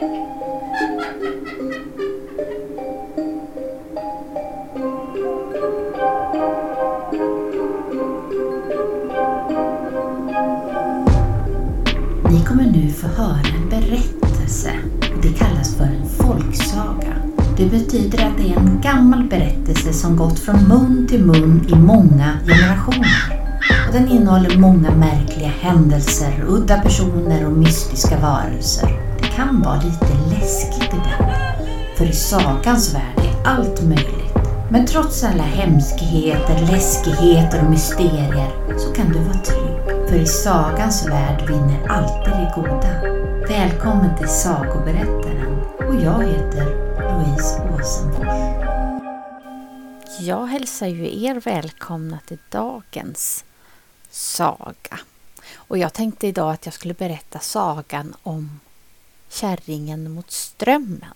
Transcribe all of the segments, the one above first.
Ni kommer nu få höra en berättelse. Det kallas för en folksaga. Det betyder att det är en gammal berättelse som gått från mun till mun i många generationer. Och den innehåller många märkliga händelser, udda personer och mystiska varelser. Kan vara lite läskigt ibland. För i sagans värld är allt möjligt. Men trots alla hemskheter, läskigheter och mysterier så kan du vara trygg. För i sagans värld vinner alltid det goda. Välkommen till Sagoberättaren och jag heter Louise Åsenfors. Jag hälsar ju er välkomna till dagens saga. Och jag tänkte idag att jag skulle berätta sagan om kärringen mot strömmen.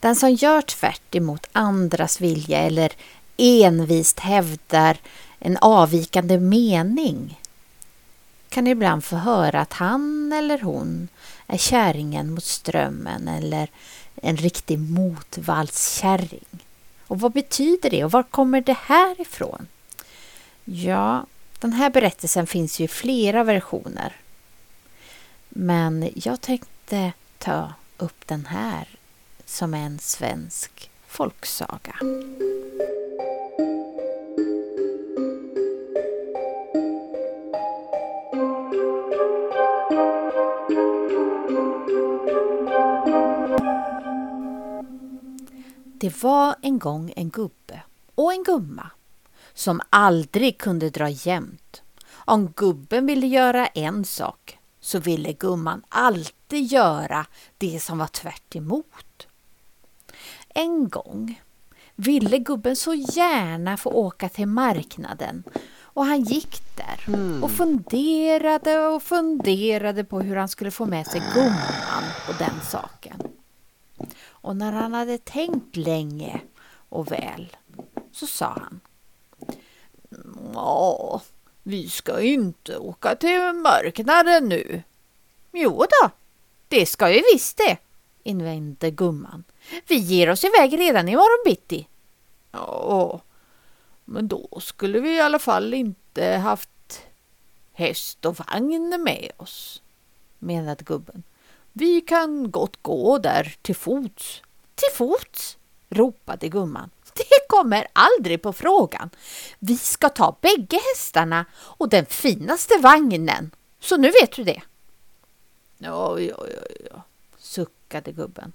Den som gör tvärt emot andras vilja eller envist hävdar en avvikande mening kan ibland få höra att han eller hon är kärringen mot strömmen eller en riktig motvallskärring. Och vad betyder det och var kommer det här ifrån? Ja, den här berättelsen finns ju i flera versioner. Men jag tänkte ta upp den här som är en svensk folksaga. Det var en gång en gubbe och en gumma som aldrig kunde dra jämnt. Om gubben ville göra en sak så ville gumman alltid göra det som var tvärt emot. En gång ville gubben så gärna få åka till marknaden och han gick där och funderade och funderade på hur han skulle få med sig gumman och den saken. Och när han hade tänkt länge och väl så sa han Ja, vi ska inte åka till marknaden nu. Jo då, det ska vi visst det, invände gumman. Vi ger oss iväg redan imorgon bitti. Ja, men då skulle vi i alla fall inte haft häst och vagn med oss, menade gubben. Vi kan gott gå där till fots. Till fots? ropade gumman. Det kommer aldrig på frågan. Vi ska ta bägge hästarna och den finaste vagnen. Så nu vet du det. Ja, ja, ja, ja, suckade gubben.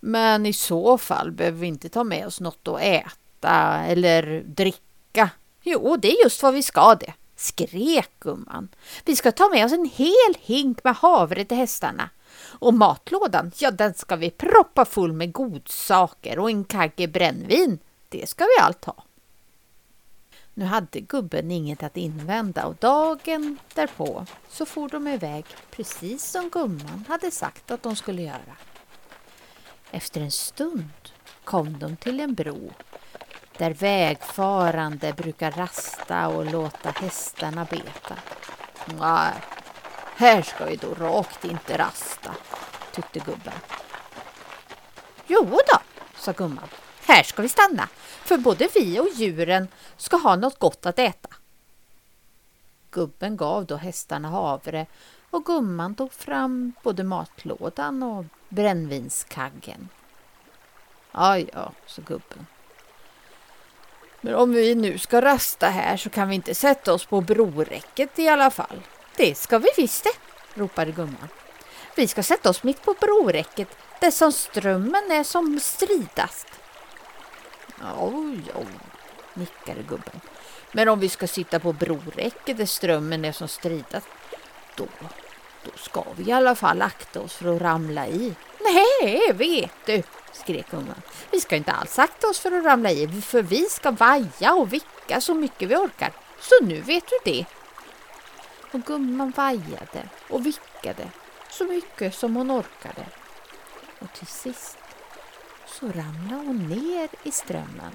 Men i så fall behöver vi inte ta med oss något att äta eller dricka. Jo, det är just vad vi ska det, skrek gumman. Vi ska ta med oss en hel hink med havre till hästarna. Och matlådan, ja den ska vi proppa full med godsaker och en kagge brännvin. Det ska vi allt ha. Nu hade gubben inget att invända och dagen därpå så for de iväg precis som gumman hade sagt att de skulle göra. Efter en stund kom de till en bro där vägfarande brukar rasta och låta hästarna beta. Nej, här ska vi då rakt inte rasta, tyckte gubben. Jo då, sa gumman. Här ska vi stanna, för både vi och djuren ska ha något gott att äta. Gubben gav då hästarna havre och gumman tog fram både matlådan och brännvinskaggen. Ja, ja, sa gubben. Men om vi nu ska rasta här så kan vi inte sätta oss på broräcket i alla fall. Det ska vi visst det, ropade gumman. Vi ska sätta oss mitt på broräcket där som strömmen är som stridast. Oj, oj, nickade gubben. Men om vi ska sitta på broräcket där strömmen är som stridast, då, då ska vi i alla fall akta oss för att ramla i. Nej, vet du, skrek gumman. Vi ska inte alls akta oss för att ramla i, för vi ska vaja och vicka så mycket vi orkar. Så nu vet du det. Och gumman vajade och vickade så mycket som hon orkade. Och till sist så ramlade hon ner i strömmen.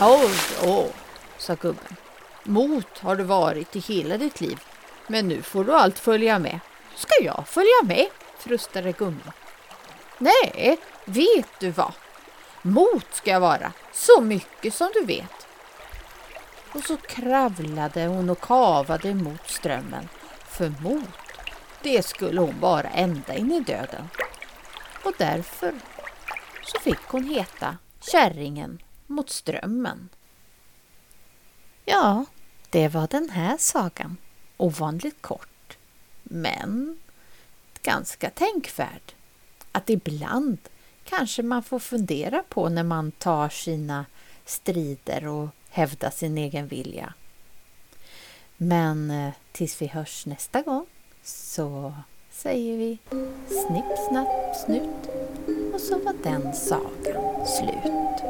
Åh, åh, sa gubben. Mot har du varit i hela ditt liv, men nu får du allt följa med. Ska jag följa med? frustade gumman. Nej, vet du vad? Mot ska jag vara, så mycket som du vet. Och så kravlade hon och kavade mot strömmen. För mot, det skulle hon vara ända in i döden. Och därför så fick hon heta Kärringen mot strömmen. Ja, det var den här sagan. Ovanligt kort, men ganska tänkvärd. Att ibland kanske man får fundera på när man tar sina strider och hävda sin egen vilja. Men eh, tills vi hörs nästa gång så säger vi snipp, snapp, snut och så var den sagan slut.